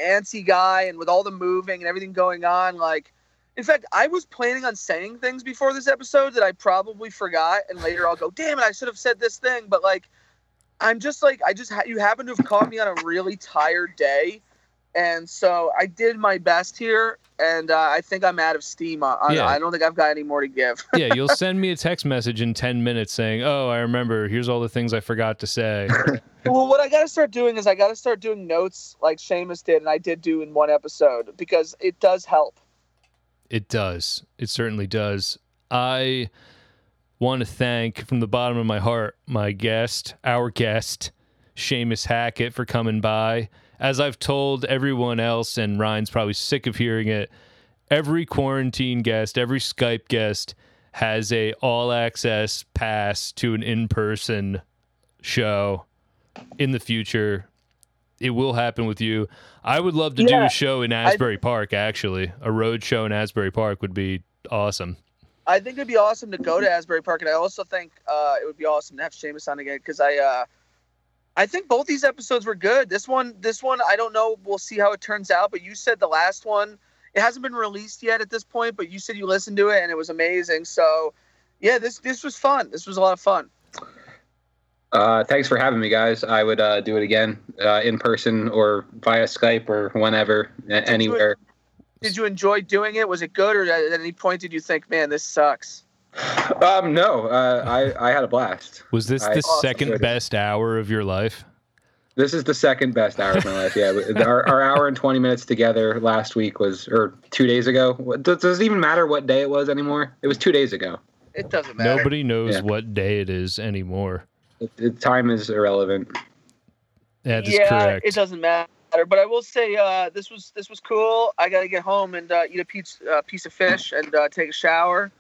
antsy guy, and with all the moving and everything going on, like, in fact, I was planning on saying things before this episode that I probably forgot, and later I'll go, damn it, I should have said this thing. But like, I'm just like, I just ha- you happen to have caught me on a really tired day, and so I did my best here, and uh, I think I'm out of steam. On- Yeah. I don't think I've got any more to give. yeah, you'll send me a text message in 10 minutes saying, "Oh, I remember. Here's all the things I forgot to say." Well, what I got to start doing is I got to start doing notes like Shamus did, and I did do in one episode because it does help. It does. It certainly does. I want to thank from the bottom of my heart my guest, our guest, Shamus Hackett, for coming by. As I've told everyone else, and Ryan's probably sick of hearing it, every quarantine guest, every Skype guest has a all access pass to an in person show in the future. It will happen with you. I would love to do a show in Asbury Park, actually. A road show in Asbury Park would be awesome. I think it'd be awesome to go to Asbury Park, and I also think uh, it would be awesome to have Shamus on again because I, uh, I think both these episodes were good. This one, this one, I don't know. We'll see how it turns out. But you said the last one, it hasn't been released yet at this point. But you said you listened to it and it was amazing. So, yeah, this this was fun. This was a lot of fun. uh, thanks for having me, guys. I would uh, do it again uh, in person or via Skype or whenever, a- anywhere. Did you enjoy doing it? Was it good, or at any point did you think, man, this sucks? Um, no, uh, I I had a blast. Was this I- the second best hour of your life? This is the second best hour of my life. Yeah, our, our hour and twenty minutes together last week was, or two days ago. Does, does it even matter what day it was anymore? It was two days ago. It doesn't matter. Nobody knows Yeah. what day it is anymore. It, it, time is irrelevant. That is yeah, correct. it doesn't matter. But I will say uh, this was this was cool. I got to get home and uh, eat a piece uh, piece of fish and uh, take a shower.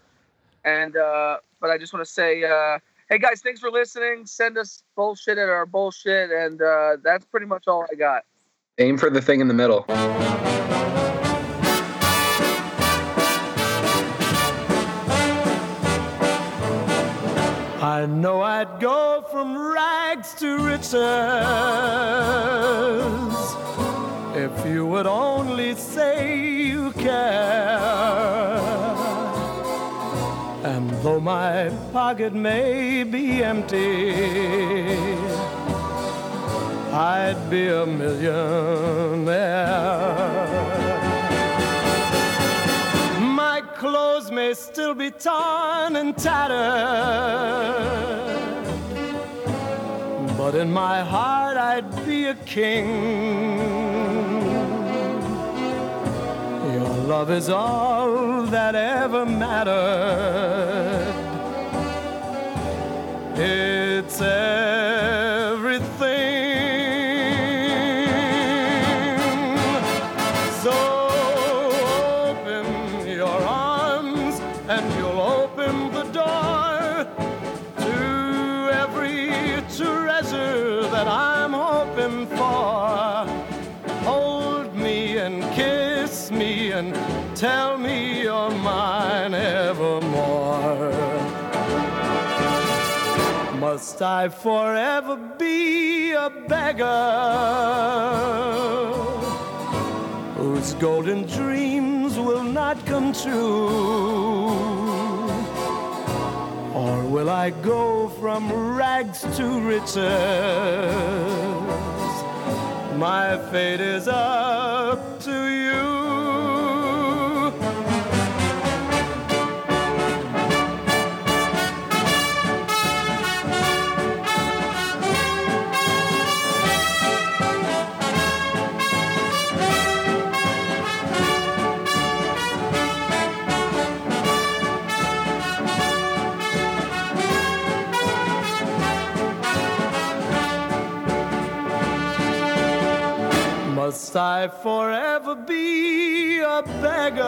And uh, but I just want to say, uh, hey guys, thanks for listening. Send us bullshit at our bullshit, and uh, that's pretty much all I got. Aim for the thing in the middle. I know I'd go from rags to riches if you would only say you care. And though my pocket may be empty, I'd be a millionaire. My clothes may still be torn and tattered, but in my heart I'd be a king. Love is all that ever mattered. It's everything. Tell me you're mine evermore. Must I forever be a beggar whose golden dreams will not come true? Or will I go from rags to riches? My fate is up Must I forever be a beggar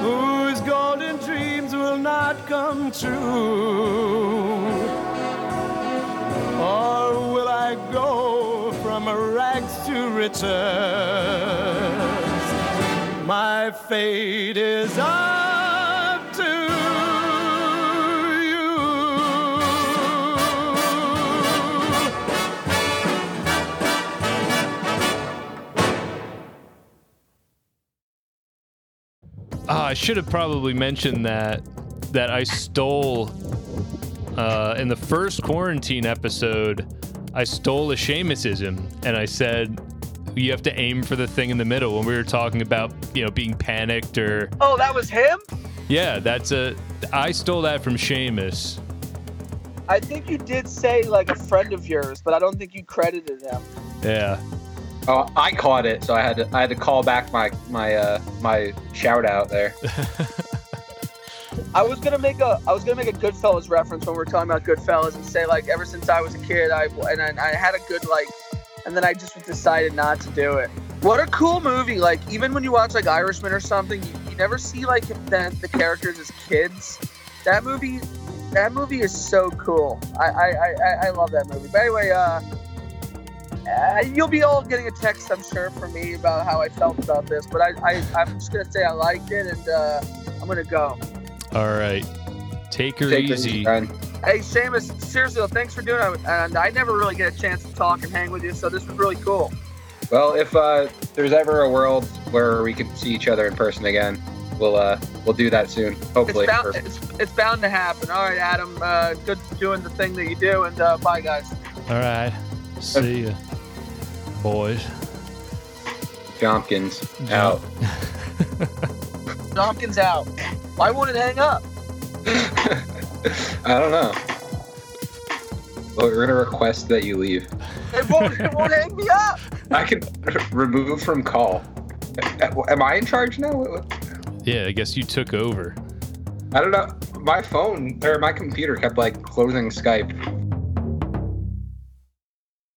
whose golden dreams will not come true? Or will I go from rags to riches? My fate is up Ah, I should have probably mentioned that that I stole uh, in the first quarantine episode. I stole a Shamusism, and I said you have to aim for the thing in the middle when we were talking about you know being panicked or Oh, that was him? yeah. That's a I stole that from Shamus. I think you did say like a friend of yours, but I don't think you credited him. Yeah. Oh, I caught it, so I had to I had to call back my my uh my shout out there. I was gonna make a I was gonna make a Goodfellas reference when we are talking about Goodfellas and say like ever since I was a kid I and I, I had a good like and then I just decided not to do it. What a cool movie! Like even when you watch like Irishman or something, you, you never see like the, the characters as kids. That movie, that movie is so cool. I I, I, I love that movie. But anyway, uh, uh, you'll be all getting a text, I'm sure, from me about how I felt about this. But I, I I'm just gonna say I liked it and uh, I'm gonna go. All right. Take her Take it easy. Hey, Shamus, seriously, though, thanks for doing it. And I never really get a chance to talk and hang with you, so this was really cool. Well, if uh, there's ever a world where we could see each other in person again, we'll uh, we'll do that soon. Hopefully. It's bound, Or- it's, it's bound to happen. All right, Adam, uh, good doing the thing that you do, and uh, bye, guys. All right. See ya, boys. Jompkins out. Tompkins out. Why won't it hang up? I don't know. Well, we're gonna request that you leave. It won't, it won't hang me up. I can remove from call. Am I in charge now? What- what- Yeah, I guess you took over. I don't know. My phone or my computer kept like closing Skype